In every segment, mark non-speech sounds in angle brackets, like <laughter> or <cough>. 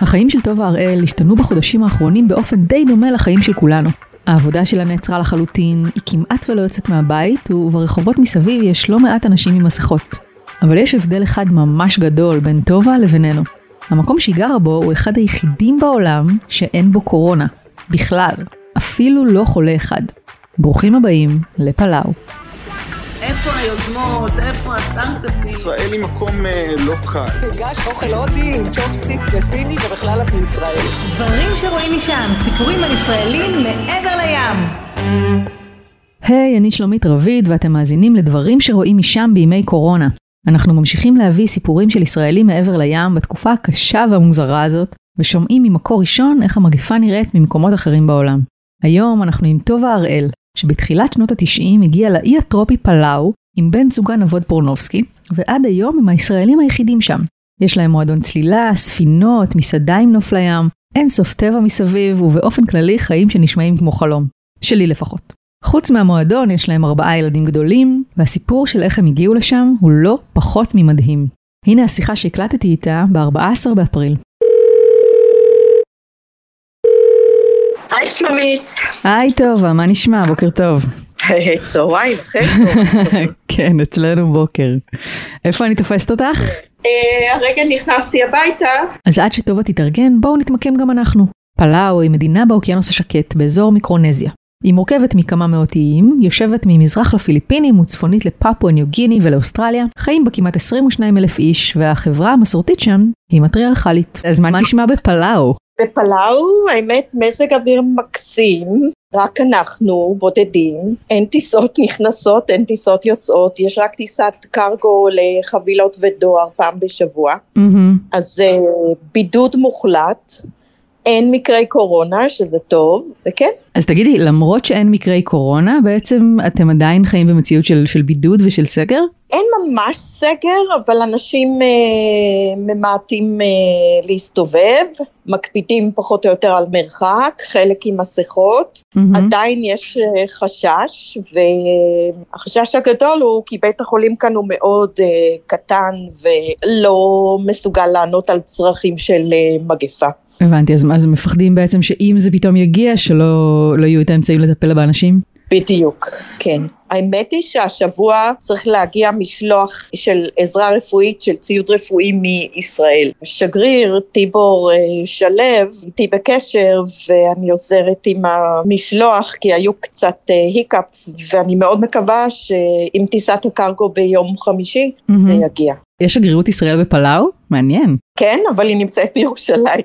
החיים של טובה הראל השתנו בחודשים האחרונים באופן די דומה לחיים של כולנו. העבודה שלה נעצרה לחלוטין, היא כמעט ולא יוצאת מהבית, וברחובות מסביב יש לא מעט אנשים עם מסכות. אבל יש הבדל אחד ממש גדול בין טובה לבינינו. המקום שהיא גרה בו הוא אחד היחידים בעולם שאין בו קורונה. בכלל. אפילו לא חולה אחד. ברוכים הבאים לפלאו. היוזמות? איפה הסטארט-אפים? ישראל היא מקום אה, לא קל. תיגש אוכל הודי עם צ'ופסטיק וסיני ובכלל את מישראל. דברים שרואים משם, סיפורים על ישראלים מעבר לים. היי, אני שלומית רביד ואתם מאזינים לדברים שרואים משם בימי קורונה. אנחנו ממשיכים להביא סיפורים של ישראלים מעבר לים בתקופה הקשה והמוזרה הזאת, ושומעים ממקור ראשון איך המגפה נראית ממקומות אחרים בעולם. היום אנחנו עם טובה הראל, שבתחילת שנות ה-90 הגיעה לאי הטרופי פלאו עם בן זוגה נבות פורנובסקי, ועד היום הם הישראלים היחידים שם. יש להם מועדון צלילה, ספינות, מסעדה עם נוף לים, אין סוף טבע מסביב, ובאופן כללי חיים שנשמעים כמו חלום. שלי לפחות. חוץ מהמועדון יש להם ארבעה ילדים גדולים, והסיפור של איך הם הגיעו לשם הוא לא פחות ממדהים. הנה השיחה שהקלטתי איתה ב-14 באפריל. היי שלומית. היי טובה, מה נשמע? בוקר טוב. צהריים, אחרי <laughs> צהריים. כן, אצלנו בוקר. איפה אני תופסת אותך? אה, הרגע נכנסתי הביתה. אז עד שטובה תתארגן, בואו נתמקם גם אנחנו. פלאו היא מדינה באוקיינוס השקט, באזור מיקרונזיה. היא מורכבת מכמה מאות איים, יושבת ממזרח לפיליפינים וצפונית לפפואה ניו גיני ולאוסטרליה, חיים בה כמעט 22 אלף איש, והחברה המסורתית שם היא מטריארכלית. אז מה נשמע בפלאו? בפלאו, האמת, מזג אוויר מקסים, רק אנחנו בודדים, אין טיסות נכנסות, אין טיסות יוצאות, יש רק טיסת קרגו לחבילות ודואר פעם בשבוע, אז uh, בידוד מוחלט. אין מקרי קורונה, שזה טוב, וכן. אז תגידי, למרות שאין מקרי קורונה, בעצם אתם עדיין חיים במציאות של, של בידוד ושל סגר? אין ממש סגר, אבל אנשים אה, ממעטים אה, להסתובב, מקפידים פחות או יותר על מרחק, חלק עם מסכות, mm-hmm. עדיין יש אה, חשש, והחשש הגדול הוא כי בית החולים כאן הוא מאוד אה, קטן ולא מסוגל לענות על צרכים של אה, מגפה. הבנתי, אז מה, אז מפחדים בעצם שאם זה פתאום יגיע, שלא לא יהיו את האמצעים לטפל באנשים? בדיוק, כן. האמת היא שהשבוע צריך להגיע משלוח של עזרה רפואית, של ציוד רפואי מישראל. שגריר טיבור אה, שלו איתי בקשר ואני עוזרת עם המשלוח כי היו קצת היקאפס ואני מאוד מקווה שעם טיסת הקרגו ביום חמישי mm-hmm. זה יגיע. יש שגרירות ישראל בפלאו? מעניין. כן, אבל היא נמצאת בירושלים.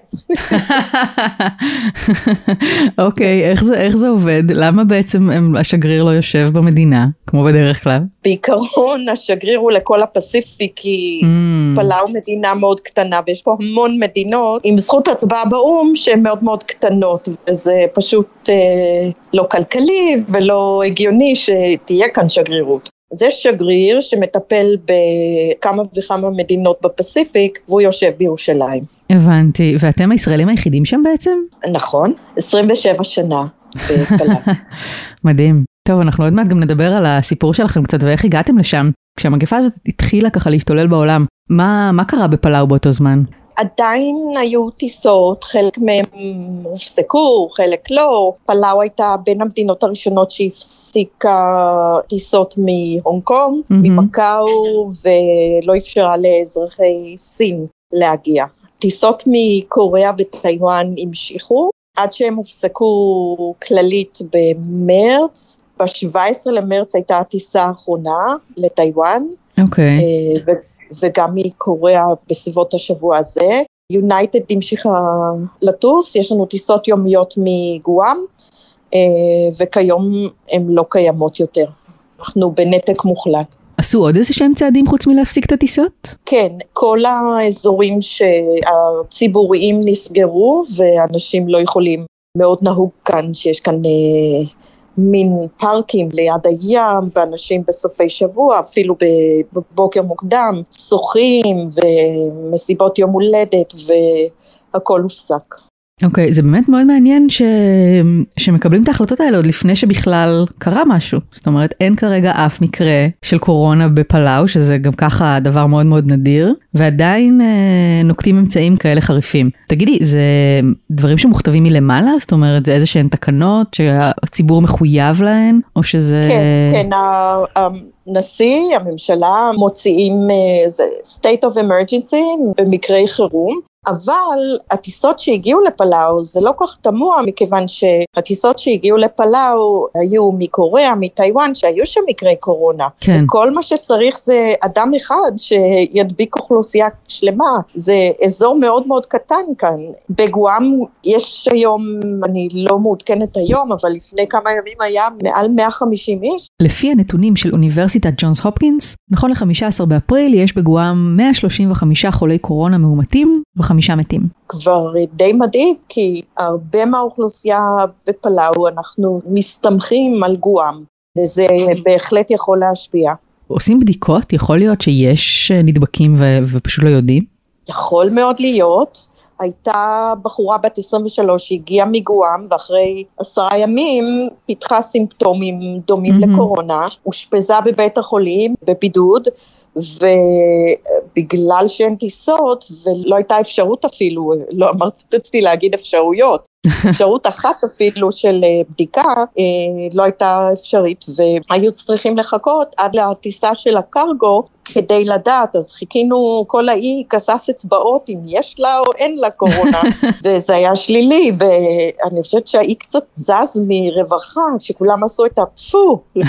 אוקיי, איך, איך זה עובד? למה בעצם הם, השגריר לא יושב במדינה, כמו בדרך כלל? בעיקרון השגריר הוא לכל הפסיפיק, כי mm. פלאו מדינה מאוד קטנה, ויש פה המון מדינות עם זכות הצבעה באו"ם שהן מאוד מאוד קטנות, וזה פשוט אה, לא כלכלי ולא הגיוני שתהיה כאן שגרירות. זה שגריר שמטפל בכמה וכמה מדינות בפסיפיק והוא יושב בירושלים. הבנתי, ואתם הישראלים היחידים שם בעצם? נכון, 27 שנה <laughs> מדהים. טוב, אנחנו עוד מעט גם נדבר על הסיפור שלכם קצת ואיך הגעתם לשם. כשהמגפה הזאת התחילה ככה להשתולל בעולם, מה, מה קרה בפלאו באותו זמן? עדיין היו טיסות, חלק מהם הופסקו, חלק לא. פלאו הייתה בין המדינות הראשונות שהפסיקה טיסות מהונג קונג, mm-hmm. ממקאו, ולא אפשרה לאזרחי סין להגיע. טיסות מקוריאה וטיוואן המשיכו, עד שהם הופסקו כללית במרץ. ב-17 למרץ הייתה הטיסה האחרונה לטיוואן. אוקיי. Okay. אה, וגם מקוריאה בסביבות השבוע הזה. יונייטד המשיכה לטוס, יש לנו טיסות יומיות מגואם, אה, וכיום הן לא קיימות יותר. אנחנו בנתק מוחלט. עשו עוד איזה שהם צעדים חוץ מלהפסיק את הטיסות? כן, כל האזורים הציבוריים נסגרו ואנשים לא יכולים, מאוד נהוג כאן שיש כאן אה, מין פארקים ליד הים ואנשים בסופי שבוע, אפילו בבוקר מוקדם, שוחים ומסיבות יום הולדת והכל הופסק. אוקיי, זה באמת מאוד מעניין ש... שמקבלים את ההחלטות האלה עוד לפני שבכלל קרה משהו. זאת אומרת, אין כרגע אף מקרה של קורונה בפלאו, שזה גם ככה דבר מאוד מאוד נדיר, ועדיין אה, נוקטים אמצעים כאלה חריפים. תגידי, זה דברים שמוכתבים מלמעלה? זאת אומרת, זה איזה שהן תקנות שהציבור מחויב להן, או שזה... כן, כן, הנשיא, הממשלה מוציאים זה state of emergency במקרי חירום, אבל הטיסות שהגיעו לפלאו זה לא כל כך תמוה מכיוון שהטיסות שהגיעו לפלאו היו מקוריאה, מטיוואן, שהיו שם מקרי קורונה. כן. כל מה שצריך זה אדם אחד שידביק אוכלוסייה שלמה. זה אזור מאוד מאוד קטן כאן. בגואם יש היום, אני לא מעודכנת היום, אבל לפני כמה ימים היה מעל 150 איש. לפי הנתונים של אוניברסיטת ג'ונס הופקינס, נכון ל-15 באפריל יש בגואם 135 חולי קורונה מאומתים וחמישה מתים. כבר די מדאיג, כי הרבה מהאוכלוסייה בפלאו אנחנו מסתמכים על גואם, וזה בהחלט יכול להשפיע. עושים בדיקות? יכול להיות שיש אה, נדבקים ו- ופשוט לא יודעים? יכול מאוד להיות. הייתה בחורה בת 23 שהגיעה מגואם ואחרי עשרה ימים פיתחה סימפטומים דומים מהמם. לקורונה, אושפזה בבית החולים בבידוד ובגלל שאין טיסות ולא הייתה אפשרות אפילו, לא אמרתי, רציתי להגיד אפשרויות, <laughs> אפשרות אחת אפילו של אה, בדיקה אה, לא הייתה אפשרית והיו צריכים לחכות עד לטיסה של הקרגו כדי לדעת, אז חיכינו כל האי כסס אצבעות אם יש לה או אין לה קורונה, <laughs> וזה היה שלילי, ואני חושבת שהאי קצת זז מרווחה, שכולם עשו את הפפו, <laughs>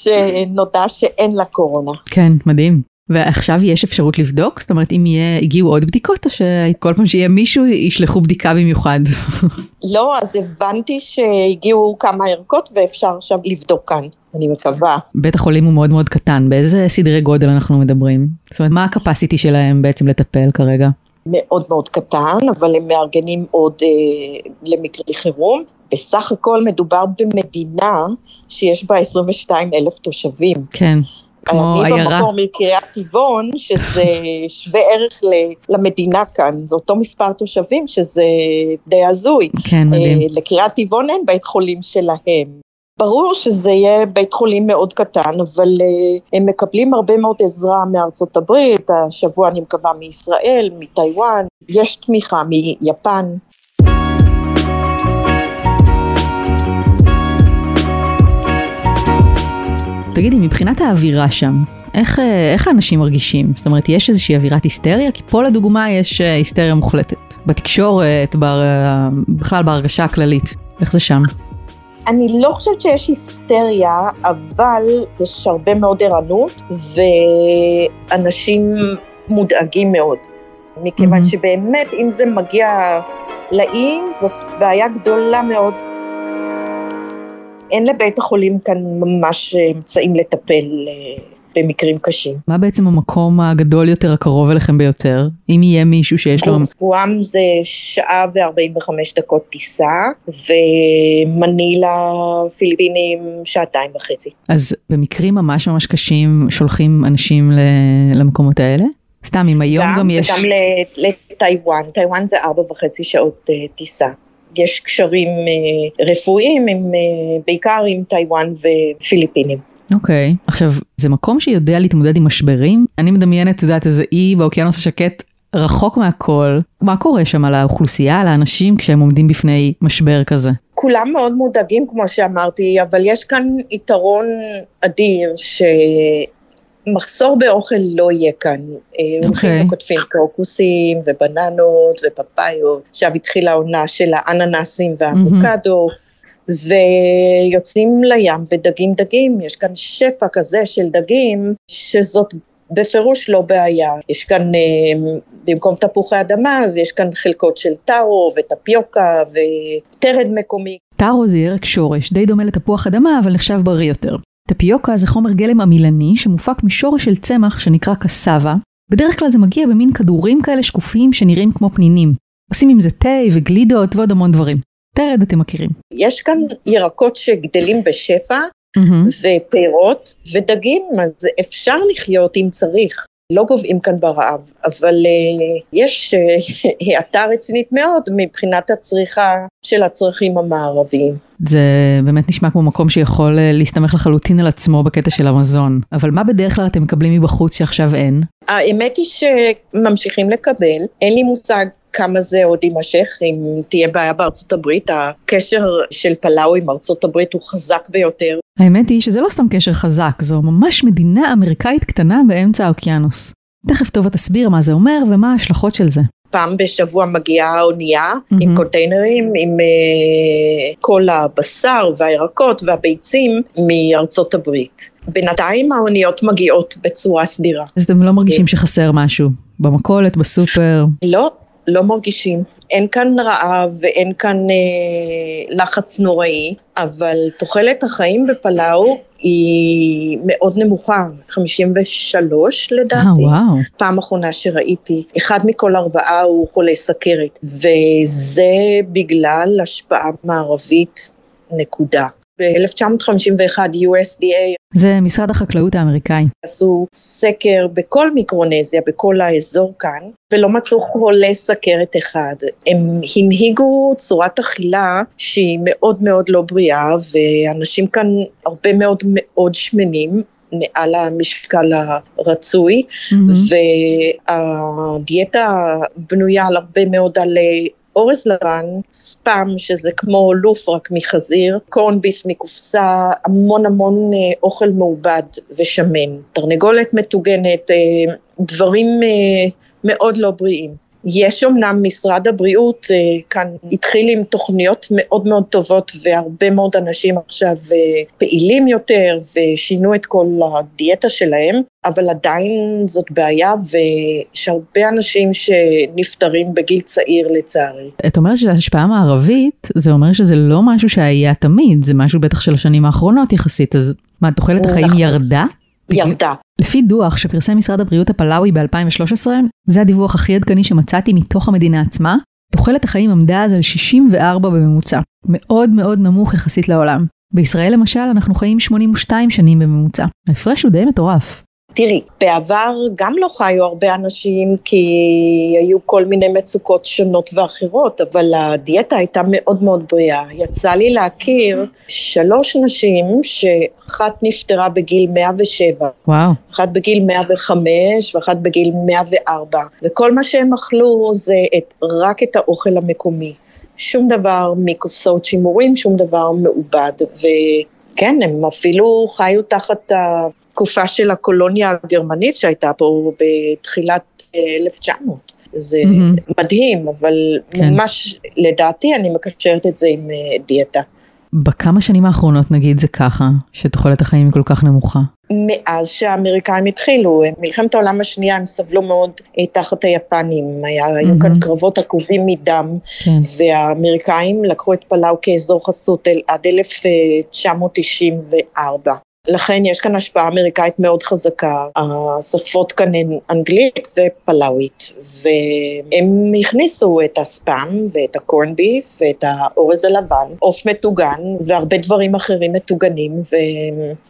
שנודע שאין לה קורונה. כן, מדהים. ועכשיו יש אפשרות לבדוק? זאת אומרת, אם יהיה, הגיעו עוד בדיקות, או שכל פעם שיהיה מישהו, ישלחו בדיקה במיוחד? <laughs> לא, אז הבנתי שהגיעו כמה ערכות ואפשר שם לבדוק כאן, אני מקווה. בית החולים הוא מאוד מאוד קטן, באיזה סדרי גודל אנחנו מדברים? זאת אומרת, מה הקפסיטי שלהם בעצם לטפל כרגע? מאוד מאוד קטן, אבל הם מארגנים עוד אה, למקרי חירום. בסך הכל מדובר במדינה שיש בה 22 אלף תושבים. כן, כמו אני עיירה. במקור מקריית טבעון, שזה <laughs> שווה ערך למדינה כאן, זה אותו מספר תושבים שזה די הזוי. כן, מדהים. אה, לקריית טבעון אין בית חולים שלהם. ברור שזה יהיה בית חולים מאוד קטן, אבל uh, הם מקבלים הרבה מאוד עזרה מארצות הברית, השבוע אני מקווה מישראל, מטיוואן, יש תמיכה מיפן. תגידי, מבחינת האווירה שם, איך, אה, איך האנשים מרגישים? זאת אומרת, יש איזושהי אווירת היסטריה? כי פה לדוגמה יש אה, היסטריה מוחלטת. בתקשורת, בר, אה, בכלל בהרגשה הכללית. איך זה שם? אני לא חושבת שיש היסטריה, אבל יש הרבה מאוד ערנות, ואנשים מודאגים מאוד. מכיוון מהמם. שבאמת, אם זה מגיע לאי, זאת בעיה גדולה מאוד. אין לבית החולים כאן ממש אמצעים לטפל אה, במקרים קשים. מה בעצם המקום הגדול יותר הקרוב אליכם ביותר? אם יהיה מישהו שיש לו... גואם זה שעה ו-45 דקות טיסה, ומנילה, פיליפינים, שעתיים וחצי. אז במקרים ממש ממש קשים שולחים אנשים למקומות האלה? סתם, אם היום גם, יש... וגם לטיוואן, טיוואן זה ארבע וחצי שעות uh, טיסה. יש קשרים uh, רפואיים, עם, uh, בעיקר עם טיוואן ופיליפינים. אוקיי. עכשיו, זה מקום שיודע להתמודד עם משברים? אני מדמיינת, את יודעת, איזה אי באוקיינוס השקט רחוק מהכל. מה קורה שם על האוכלוסייה, על האנשים, כשהם עומדים בפני משבר כזה? כולם מאוד מודאגים כמו שאמרתי, אבל יש כאן יתרון אדיר שמחסור באוכל לא יהיה כאן. אוקיי. הולכים וכותבים קרוקוסים ובננות ופפאיות, עכשיו התחילה העונה של האננסים והאבוקדו. ויוצאים לים ודגים דגים, יש כאן שפע כזה של דגים, שזאת בפירוש לא בעיה. יש כאן, אה, במקום תפוחי אדמה, אז יש כאן חלקות של טארו וטפיוקה וטרד מקומי. טארו זה ירק שורש, די דומה לתפוח אדמה, אבל נחשב בריא יותר. טפיוקה זה חומר גלם עמילני שמופק משורש של צמח שנקרא קסאבה. בדרך כלל זה מגיע במין כדורים כאלה שקופים שנראים כמו פנינים. עושים עם זה תה וגלידות ועוד המון דברים. תרד אתם מכירים. יש כאן ירקות שגדלים בשפע מהמם. ופירות ודגים, אז אפשר לחיות אם צריך. לא גוועים כאן ברעב, אבל uh, יש uh, <laughs> האטה רצינית מאוד מבחינת הצריכה של הצרכים המערביים. זה באמת נשמע כמו מקום שיכול להסתמך לחלוטין על עצמו בקטע של המזון, אבל מה בדרך כלל אתם מקבלים מבחוץ שעכשיו אין? האמת היא שממשיכים לקבל, אין לי מושג כמה זה עוד יימשך, אם תהיה בעיה בארצות הברית, הקשר של פלאו עם ארצות הברית הוא חזק ביותר. האמת היא שזה לא סתם קשר חזק, זו ממש מדינה אמריקאית קטנה באמצע האוקיינוס. תכף טובה תסביר מה זה אומר ומה ההשלכות של זה. פעם בשבוע מגיעה אונייה mm-hmm. עם קונטיינרים, עם uh, כל הבשר והירקות והביצים מארצות הברית. בינתיים האוניות מגיעות בצורה סדירה. אז אתם לא מרגישים שחסר משהו? במכולת, בסופר? לא, לא מרגישים. אין כאן רעב ואין כאן אה, לחץ נוראי, אבל תוחלת החיים בפלאו היא מאוד נמוכה, 53 לדעתי. אה, וואו. פעם אחרונה שראיתי, אחד מכל ארבעה הוא חולה סכרת, וזה בגלל השפעה מערבית, נקודה. ב-1951 USDA זה משרד החקלאות האמריקאי. עשו סקר בכל מיקרונזיה, בכל האזור כאן, ולא מצאו חולה סכרת אחד. הם הנהיגו צורת אכילה שהיא מאוד מאוד לא בריאה, ואנשים כאן הרבה מאוד מאוד שמנים. מעל המשקל הרצוי, mm-hmm. והדיאטה בנויה על הרבה מאוד על אורז לבן, ספאם שזה כמו לוף רק מחזיר, קורן ביף מקופסה, המון המון אה, אוכל מעובד ושמן, תרנגולת מטוגנת, אה, דברים אה, מאוד לא בריאים. יש אמנם משרד הבריאות אה, כאן התחיל עם תוכניות מאוד מאוד טובות והרבה מאוד אנשים עכשיו אה, פעילים יותר ושינו את כל הדיאטה שלהם, אבל עדיין זאת בעיה ויש הרבה אנשים שנפטרים בגיל צעיר לצערי. את אומרת שזו השפעה מערבית, זה אומר שזה לא משהו שהיה תמיד, זה משהו בטח של השנים האחרונות יחסית, אז מה, תוחלת החיים נכון. ירדה? ירדה. לפי דוח שפרסם משרד הבריאות הפלאווי ב-2013, זה הדיווח הכי עדכני שמצאתי מתוך המדינה עצמה, תוחלת החיים עמדה אז על 64 בממוצע, מאוד מאוד נמוך יחסית לעולם. בישראל למשל אנחנו חיים 82 שנים בממוצע, ההפרש הוא די מטורף. תראי, בעבר גם לא חיו הרבה אנשים כי היו כל מיני מצוקות שונות ואחרות, אבל הדיאטה הייתה מאוד מאוד בריאה. יצא לי להכיר שלוש נשים שאחת נפטרה בגיל 107. וואו. אחת בגיל 105 ואחת בגיל 104, וכל מה שהם אכלו זה את, רק את האוכל המקומי. שום דבר מקופסאות שימורים, שום דבר מעובד, וכן, הם אפילו חיו תחת התקופה של הקולוניה הגרמנית שהייתה פה בתחילת 1900. זה mm-hmm. מדהים, אבל כן. ממש לדעתי אני מקשרת את זה עם אה, דיאטה. בכמה שנים האחרונות נגיד זה ככה, שתוחלת החיים היא כל כך נמוכה? מאז שהאמריקאים התחילו, מלחמת העולם השנייה הם סבלו מאוד אה, תחת היפנים, היה, mm-hmm. היו כאן קרבות עקובים מדם, כן. והאמריקאים לקחו את פלאו כאזור חסות עד 1994. לכן יש כאן השפעה אמריקאית מאוד חזקה, השפות כאן הן אנגלית ופלאווית, והם הכניסו את הספאם ואת הקורן ביף ואת האורז הלבן, עוף מטוגן והרבה דברים אחרים מטוגנים,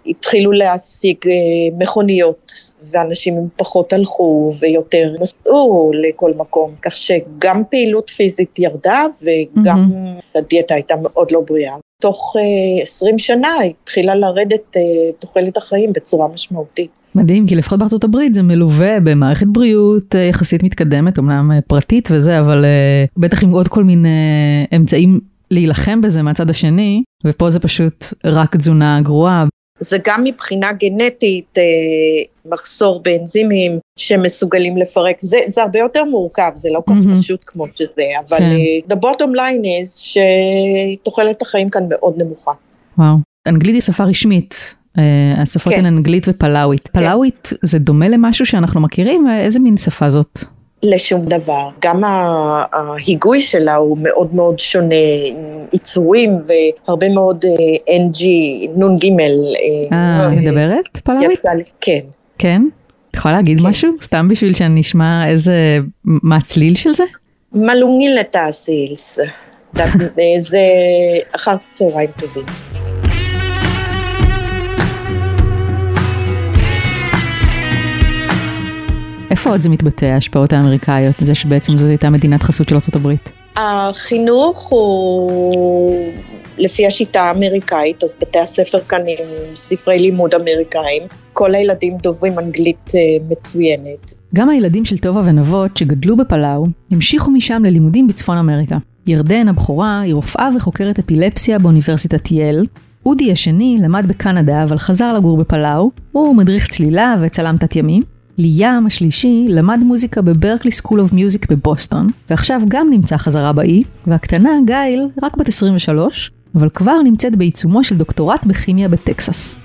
והתחילו להשיג אה, מכוניות, ואנשים פחות הלכו ויותר נסעו לכל מקום, כך שגם פעילות פיזית ירדה וגם mm-hmm. הדיאטה הייתה מאוד לא בריאה. תוך 20 אה, שנה התחילה לרדת אה, תוחלת החיים בצורה משמעותית. מדהים, כי לפחות בארצות הברית זה מלווה במערכת בריאות אה, יחסית מתקדמת, אמנם פרטית וזה, אבל בטח עם עוד כל מיני אמצעים להילחם בזה מהצד השני, ופה זה פשוט רק תזונה גרועה. זה גם מבחינה גנטית, מחסור באנזימים שמסוגלים לפרק, זה, זה הרבה יותר מורכב, זה לא כל כך mm-hmm. פשוט כמו שזה, אבל כן. uh, the bottom line is שתוחלת החיים כאן מאוד נמוכה. וואו, אנגלית היא שפה רשמית. Uh, השפות כן. הן אנגלית ופלאווית. כן. פלאווית זה דומה למשהו שאנחנו מכירים? איזה מין שפה זאת? לשום דבר. גם ההיגוי שלה הוא מאוד מאוד שונה, עיצורים והרבה מאוד uh, NG, נ"ג. אה, מדברת פלאווית? כן. כן? את יכולה להגיד כן. משהו? סתם בשביל שאני אשמע איזה, מה הצליל של זה? מלונגילת הסילס. <laughs> זה אחר צהריים טובים. איפה עוד זה מתבטא, ההשפעות האמריקאיות, זה שבעצם זו הייתה מדינת חסות של ארה"ב? החינוך הוא לפי השיטה האמריקאית, אז בתי הספר כאן עם ספרי לימוד אמריקאים, כל הילדים דוברים אנגלית אה, מצוינת. גם הילדים של טובה ונבות שגדלו בפלאו, המשיכו משם ללימודים בצפון אמריקה. ירדן הבכורה היא רופאה וחוקרת אפילפסיה באוניברסיטת יל. אודי השני למד בקנדה אבל חזר לגור בפלאו, הוא מדריך צלילה וצלם תת-ימי. ליאם השלישי למד מוזיקה ב Berklee School of Music בבוסטון, ועכשיו גם נמצא חזרה באי, והקטנה, גייל, רק בת 23, אבל כבר נמצאת בעיצומו של דוקטורט בכימיה בטקסס.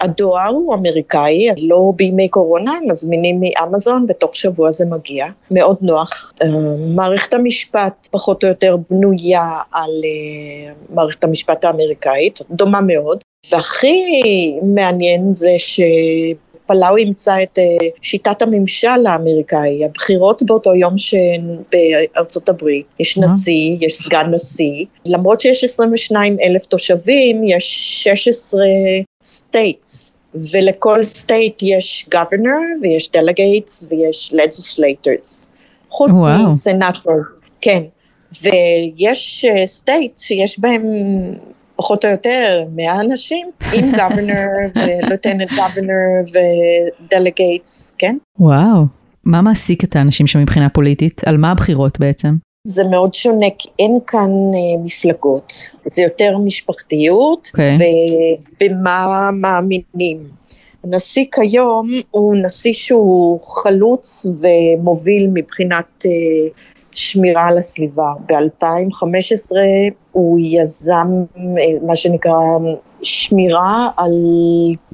הדואר הוא אמריקאי, לא בימי קורונה, מזמינים מאמזון ותוך שבוע זה מגיע, מאוד נוח. אה, מערכת המשפט פחות או יותר בנויה על אה, מערכת המשפט האמריקאית, דומה מאוד, והכי מעניין זה ש... פלאו אימצה את uh, שיטת הממשל האמריקאי, הבחירות באותו יום שבארצות הברית, יש נשיא, יש סגן נשיא, למרות שיש 22 אלף תושבים, יש 16 states, ולכל state יש governor ויש delegates ויש legislators, חוץ מסנטורס, כן, ויש uh, states שיש בהם פחות או יותר 100 אנשים, עם <laughs> גוורנר ולוטננט גוורנר ודלגייטס, כן? וואו, מה מעסיק את האנשים שם מבחינה פוליטית? על מה הבחירות בעצם? זה מאוד שונה, כי אין כאן uh, מפלגות, זה יותר משפחתיות, okay. אוקיי. ובמה מאמינים. הנשיא כיום הוא נשיא שהוא חלוץ ומוביל מבחינת uh, שמירה על הסביבה. ב-2015 הוא יזם אה, מה שנקרא שמירה על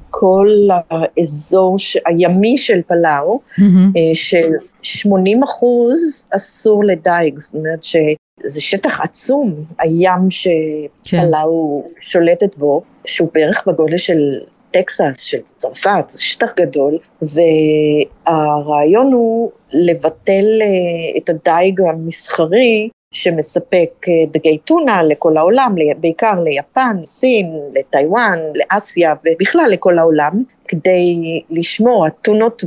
כל האזור הימי של פלאו, mm-hmm. של 80 אחוז אסור לדייג, זאת אומרת שזה שטח עצום, הים שפלאו כן. שולטת בו, שהוא בערך בגודל של טקסס, של צרפת, זה שטח גדול, והרעיון הוא לבטל אה, את הדייג המסחרי שמספק אה, דגי טונה לכל העולם, בעיקר ליפן, סין, לטיוואן, לאסיה ובכלל לכל העולם, כדי לשמור, הטונות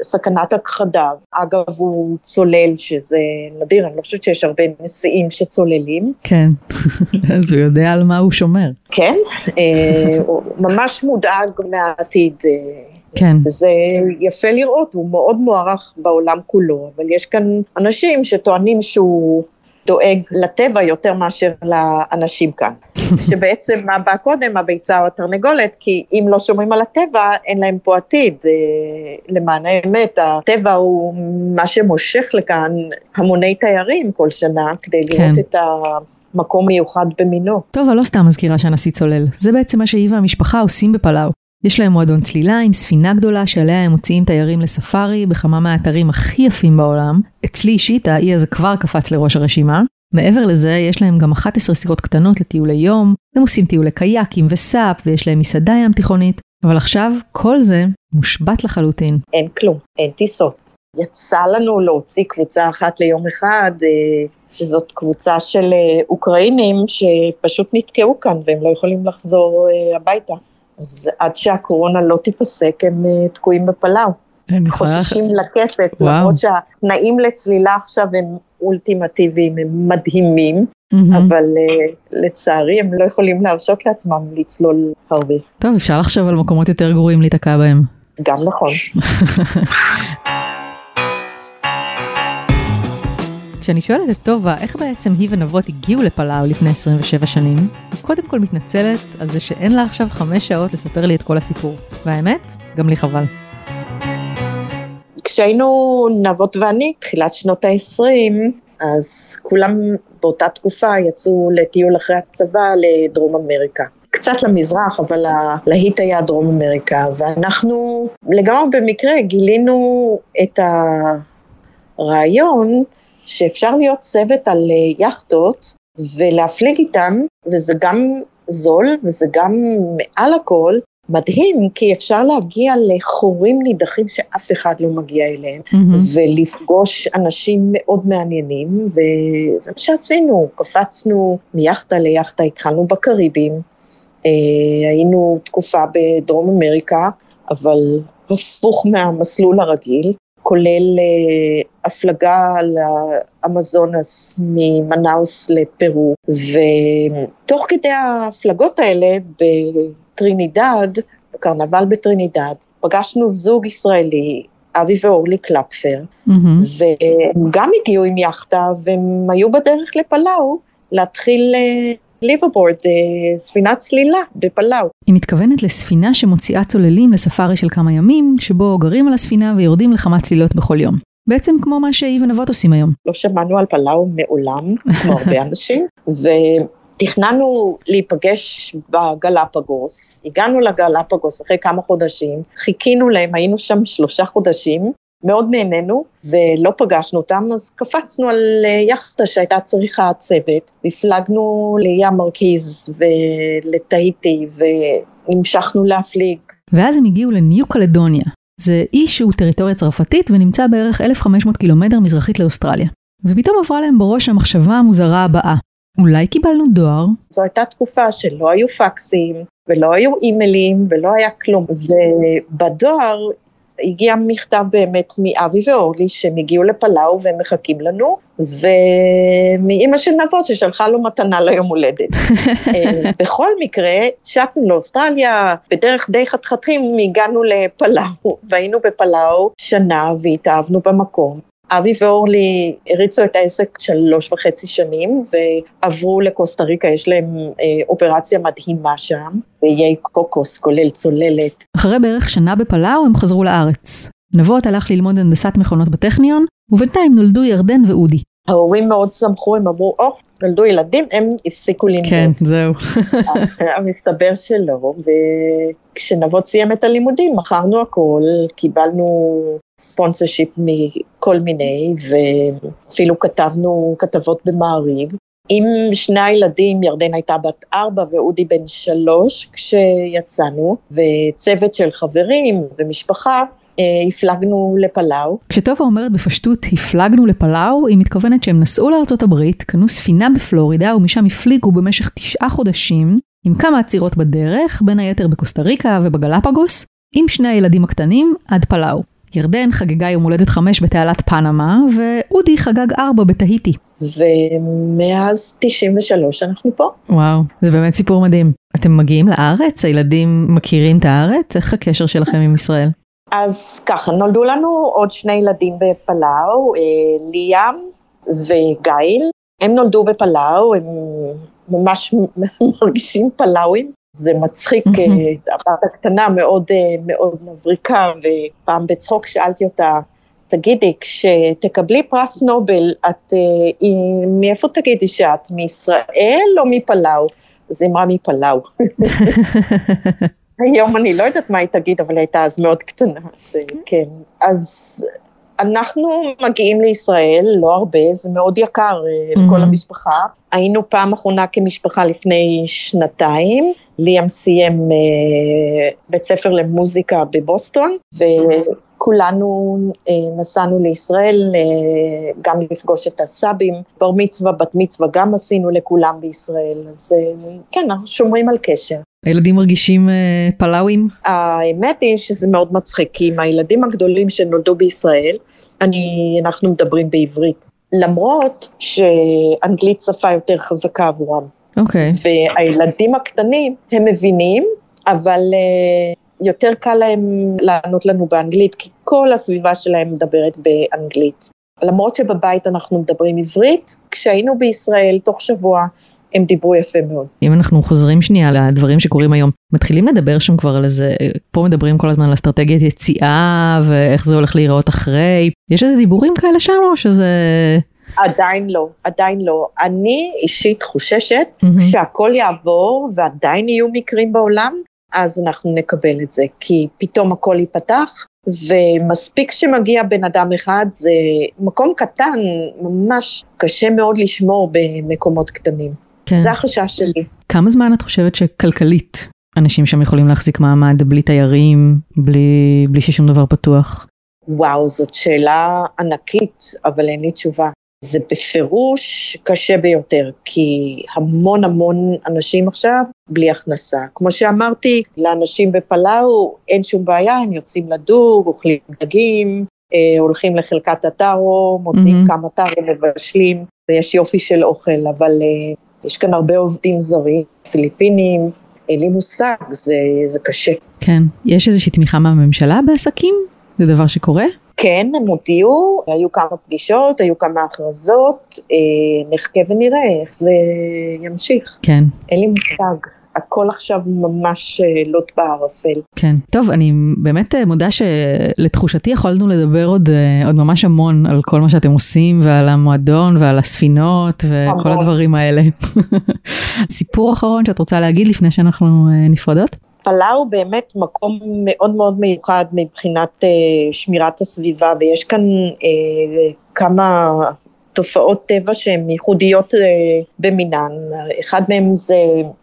בסכנת הכחדה. אגב, הוא צולל, שזה נדיר, אני לא חושבת שיש הרבה נשיאים שצוללים. כן, <laughs> אז הוא יודע על מה הוא שומר. כן, אה, הוא ממש מודאג מהעתיד. כן. וזה יפה לראות, הוא מאוד מוערך בעולם כולו, אבל יש כאן אנשים שטוענים שהוא דואג לטבע יותר מאשר לאנשים כאן. <laughs> שבעצם מה בא קודם, הביצה או התרנגולת, כי אם לא שומרים על הטבע, אין להם פה עתיד. אה, למען האמת, הטבע הוא מה שמושך לכאן המוני תיירים כל שנה, כדי לראות כן. את ה... מקום מיוחד במינו. טוב, אבל לא סתם מזכירה שהנשיא צולל. זה בעצם מה שהיא והמשפחה עושים בפלאו. יש להם מועדון צלילה עם ספינה גדולה שעליה הם מוציאים תיירים לספארי בכמה מהאתרים הכי יפים בעולם. אצלי אישית האי הזה כבר קפץ לראש הרשימה. מעבר לזה, יש להם גם 11 סירות קטנות לטיולי יום, הם עושים טיולי קייקים וסאפ, ויש להם מסעדה ים תיכונית, אבל עכשיו כל זה מושבת לחלוטין. אין כלום, אין טיסות. יצא לנו להוציא קבוצה אחת ליום אחד, אה, שזאת קבוצה של אה, אוקראינים שפשוט נתקעו כאן והם לא יכולים לחזור אה, הביתה. אז עד שהקורונה לא תיפסק, הם תקועים בפלאו. חוששים לכסף, למרות שהתנאים לצלילה עכשיו הם אולטימטיביים, הם מדהימים, mm-hmm. אבל uh, לצערי הם לא יכולים להרשות לעצמם לצלול הרבה. טוב, אפשר לחשוב על מקומות יותר גרועים להיתקע בהם. גם נכון. <laughs> כשאני שואלת את טובה איך בעצם היא ונבות הגיעו לפלאו לפני 27 שנים, היא קודם כל מתנצלת על זה שאין לה עכשיו חמש שעות לספר לי את כל הסיפור. והאמת, גם לי חבל. כשהיינו נבות ואני, תחילת שנות ה-20, אז כולם באותה תקופה יצאו לטיול אחרי הצבא לדרום אמריקה. קצת למזרח, אבל הלהיט היה דרום אמריקה, ואנחנו לגמרי במקרה גילינו את הרעיון שאפשר להיות צוות על אה, יכטות ולהפליג איתם, וזה גם זול וזה גם מעל הכל מדהים, כי אפשר להגיע לחורים נידחים שאף אחד לא מגיע אליהם, mm-hmm. ולפגוש אנשים מאוד מעניינים, וזה מה שעשינו, קפצנו מיאכטה ליאכטה, התחלנו בקריבים, אה, היינו תקופה בדרום אמריקה, אבל הפוך מהמסלול הרגיל, כולל אה, הפלגה לאמזונס ממנאוס לפרו, ותוך כדי ההפלגות האלה בטרינידד, בקרנבל בטרינידד, פגשנו זוג ישראלי, אבי ואורלי קלפפר, mm-hmm. והם גם הגיעו עם יאכטה והם היו בדרך לפלאו להתחיל ליברבורד, אה, ספינת צלילה בפלאו. היא מתכוונת לספינה שמוציאה צוללים לספארי של כמה ימים, שבו גרים על הספינה ויורדים לכמה צלילות בכל יום. בעצם כמו מה שהיא ונבות עושים היום. לא שמענו על פלאו מעולם, כמו <laughs> הרבה אנשים, ותכננו להיפגש בגלפגוס, הגענו לגלפגוס אחרי כמה חודשים, חיכינו להם, היינו שם שלושה חודשים, מאוד נהנינו ולא פגשנו אותם, אז קפצנו על אה, יאכטה שהייתה צריכה צוות, הפלגנו לים מרכיז ולטהיטי והמשכנו להפליג. ואז הם הגיעו לניו קלדוניה. זה אי שהוא טריטוריה צרפתית ונמצא בערך 1,500 קילומטר מזרחית לאוסטרליה. ופתאום עברה להם בראש המחשבה המוזרה הבאה. אולי קיבלנו דואר? זו הייתה תקופה שלא היו פקסים, ולא היו אימיילים, ולא היה כלום. ובדואר הגיע מכתב באמת מאבי ואורלי שהם הגיעו לפלאו והם מחכים לנו, ומאימא של נבות ששלחה לו מתנה ליום הולדת. <laughs> אה, בכל מקרה, שטנו לאוסטרליה, בדרך די חתחתים הגענו לפלאו, והיינו בפלאו שנה והתאהבנו במקום. אבי ואורלי הריצו את העסק שלוש וחצי שנים ועברו לקוסטה ריקה, יש להם אה, אופרציה מדהימה שם, באיי קוקוס, כולל צוללת. אחרי בערך שנה בפלאו הם חזרו לארץ. נבות הלך ללמוד הנדסת מכונות בטכניון, ובינתיים נולדו ירדן ואודי. ההורים מאוד שמחו, הם אמרו, או, oh, נולדו ילדים, הם הפסיקו ללמוד. כן, זהו. מסתבר שלא, וכשנבות סיים את הלימודים, מכרנו הכל, קיבלנו ספונסר שיפ מכל מיני, ואפילו כתבנו כתבות במעריב. עם שני הילדים, ירדן הייתה בת ארבע ואודי בן שלוש כשיצאנו, וצוות של חברים ומשפחה, אה, הפלגנו לפלאו. כשטובה אומרת בפשטות הפלגנו לפלאו, היא מתכוונת שהם נסעו לארצות הברית, קנו ספינה בפלורידה ומשם הפליגו במשך תשעה חודשים, עם כמה עצירות בדרך, בין היתר בקוסטה ריקה ובגלפגוס, עם שני הילדים הקטנים עד פלאו. ירדן חגגה יום הולדת חמש בתעלת פנמה, ואודי חגג ארבע בתהיטי. ומאז 93 אנחנו פה. וואו, זה באמת סיפור מדהים. אתם מגיעים לארץ? הילדים מכירים את הארץ? איך הקשר שלכם עם ישראל? אז ככה, נולדו לנו עוד שני ילדים בפלאו, אה, ליאם וגייל. הם נולדו בפלאו, הם ממש <laughs> מרגישים פלאוים. זה מצחיק, אה, הבת הקטנה מאוד, אה, מאוד מבריקה, ופעם בצחוק שאלתי אותה, תגידי, כשתקבלי פרס נובל, את, מאיפה תגידי שאת, מישראל או מפלאו? אז היא אמרה מפלאו. <laughs> היום אני לא יודעת מה היא תגיד, אבל היא הייתה אז מאוד קטנה, אז כן. אז אנחנו מגיעים לישראל, לא הרבה, זה מאוד יקר mm-hmm. לכל המשפחה. היינו פעם אחרונה כמשפחה לפני שנתיים, ליאם סיים אה, בית ספר למוזיקה בבוסטון, וכולנו אה, נסענו לישראל אה, גם לפגוש את הסבים, בר מצווה, בת מצווה גם עשינו לכולם בישראל, אז כן, אנחנו שומרים על קשר. הילדים מרגישים פלאווים? האמת היא שזה מאוד מצחיק, כי עם הילדים הגדולים שנולדו בישראל, אני, אנחנו מדברים בעברית. למרות שאנגלית שפה יותר חזקה עבורם. אוקיי. Okay. והילדים הקטנים, הם מבינים, אבל uh, יותר קל להם לענות לנו באנגלית, כי כל הסביבה שלהם מדברת באנגלית. למרות שבבית אנחנו מדברים עברית, כשהיינו בישראל תוך שבוע הם דיברו יפה מאוד. אם אנחנו חוזרים שנייה לדברים שקורים היום, מתחילים לדבר שם כבר על איזה, פה מדברים כל הזמן על אסטרטגיית יציאה ואיך זה הולך להיראות אחרי, יש איזה דיבורים כאלה שם או שזה... עדיין לא, עדיין לא. אני אישית חוששת mm-hmm. שהכל יעבור ועדיין יהיו מקרים בעולם, אז אנחנו נקבל את זה, כי פתאום הכל ייפתח, ומספיק שמגיע בן אדם אחד, זה מקום קטן, ממש קשה מאוד לשמור במקומות קטנים. כן. זה החשש שלי. כמה זמן את חושבת שכלכלית אנשים שם יכולים להחזיק מעמד בלי תיירים, בלי, בלי ששום דבר פתוח? וואו, זאת שאלה ענקית, אבל אין לי תשובה. זה בפירוש קשה ביותר, כי המון המון אנשים עכשיו בלי הכנסה. כמו שאמרתי, לאנשים בפלאו אין שום בעיה, הם יוצאים לדוג, אוכלים דגים, אה, הולכים לחלקת הטארו, מוצאים mm-hmm. כמה טארו, מבשלים, ויש יופי של אוכל, אבל אה, יש כאן הרבה עובדים זרים, פיליפינים, אין לי מושג, זה, זה קשה. כן. יש איזושהי תמיכה מהממשלה בעסקים? זה דבר שקורה? כן, הם הודיעו, היו כמה פגישות, היו כמה הכרזות, אה, נחכה ונראה איך זה ימשיך. כן. אין לי מושג. הכל עכשיו ממש אה, לוט בערפל. כן. טוב, אני באמת אה, מודה שלתחושתי יכולנו לדבר עוד, אה, עוד ממש המון על כל מה שאתם עושים ועל המועדון ועל הספינות וכל המון. הדברים האלה. <laughs> סיפור אחרון שאת רוצה להגיד לפני שאנחנו נפרדות? פלאו באמת מקום מאוד מאוד מיוחד מבחינת uh, שמירת הסביבה ויש כאן uh, כמה תופעות טבע שהן ייחודיות uh, במינן. אחד מהם זה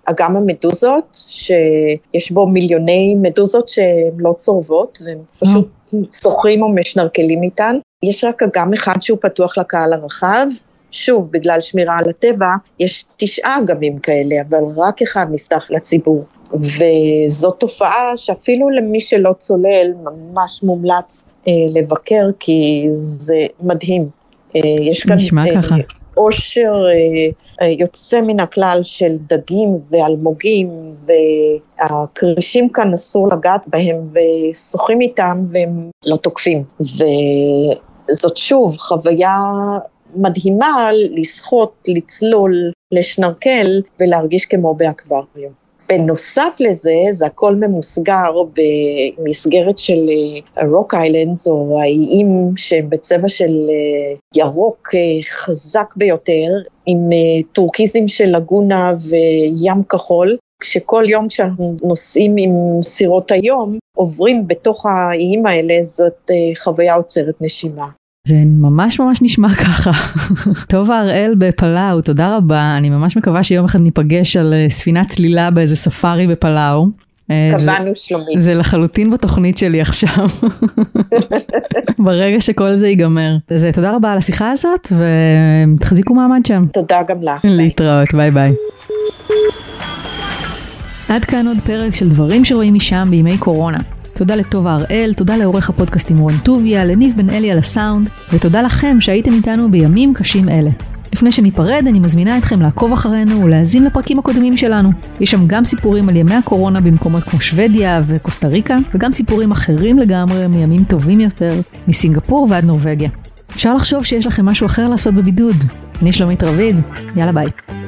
אגם המדוזות, שיש בו מיליוני מדוזות שהן לא צורבות והן פשוט שוחים או משנרקלים איתן. יש רק אגם אחד שהוא פתוח לקהל הרחב, שוב, בגלל שמירה על הטבע, יש תשעה אגמים כאלה, אבל רק אחד נפתח לציבור. וזאת תופעה שאפילו למי שלא צולל, ממש מומלץ אה, לבקר, כי זה מדהים. אה, יש כאן נשמע אה, ככה. עושר אה, אה, יוצא מן הכלל של דגים ואלמוגים, והכרישים כאן אסור לגעת בהם, ושוחים איתם והם לא תוקפים. וזאת שוב חוויה מדהימה לשחות, לצלול, לשנרקל ולהרגיש כמו באקווריום. בנוסף לזה, זה הכל ממוסגר במסגרת של רוק אה, איילנדס, או האיים שהם בצבע של אה, ירוק אה, חזק ביותר, עם טורקיזם של לגונה וים כחול, כשכל יום כשאנחנו נוסעים עם סירות היום, עוברים בתוך האיים האלה, זאת חוויה עוצרת נשימה. זה ממש ממש נשמע ככה. טובה הראל בפלאו, תודה רבה. אני ממש מקווה שיום אחד ניפגש על אה, ספינת צלילה באיזה ספארי בפלאו. אה, קבענו שלומית. זה לחלוטין בתוכנית שלי עכשיו. <laughs> ברגע שכל זה ייגמר. אז אה, תודה רבה על השיחה הזאת, ותחזיקו מעמד שם. תודה גם לך. להתראות, ביי ביי. עד כאן עוד פרק של דברים שרואים משם בימי קורונה. תודה לטובה הראל, תודה לעורך הפודקאסטים רון טוביה, לניב בן אלי על הסאונד, ותודה לכם שהייתם איתנו בימים קשים אלה. לפני שניפרד, אני מזמינה אתכם לעקוב אחרינו ולהאזין לפרקים הקודמים שלנו. יש שם גם סיפורים על ימי הקורונה במקומות כמו שוודיה וקוסטה ריקה, וגם סיפורים אחרים לגמרי מימים טובים יותר, מסינגפור ועד נורבגיה. אפשר לחשוב שיש לכם משהו אחר לעשות בבידוד. אני שלומית רביד, יאללה ביי.